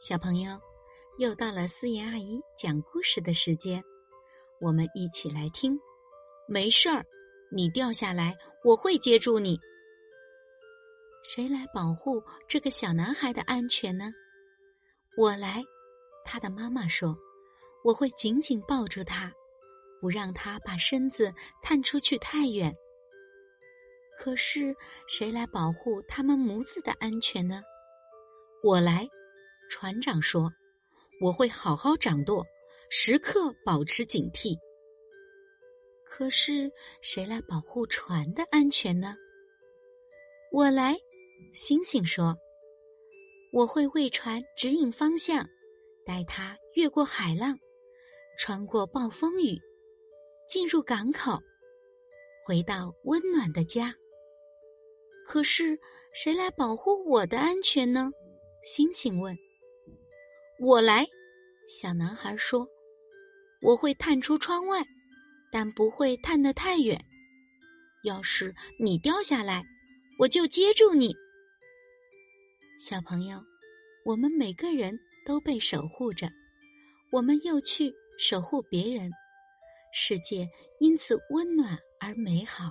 小朋友，又到了思妍阿姨讲故事的时间，我们一起来听。没事儿，你掉下来，我会接住你。谁来保护这个小男孩的安全呢？我来。他的妈妈说：“我会紧紧抱住他，不让他把身子探出去太远。”可是，谁来保护他们母子的安全呢？我来。船长说：“我会好好掌舵，时刻保持警惕。”可是谁来保护船的安全呢？我来，星星说：“我会为船指引方向，带它越过海浪，穿过暴风雨，进入港口，回到温暖的家。”可是谁来保护我的安全呢？星星问。我来，小男孩说：“我会探出窗外，但不会探得太远。要是你掉下来，我就接住你。”小朋友，我们每个人都被守护着，我们又去守护别人，世界因此温暖而美好。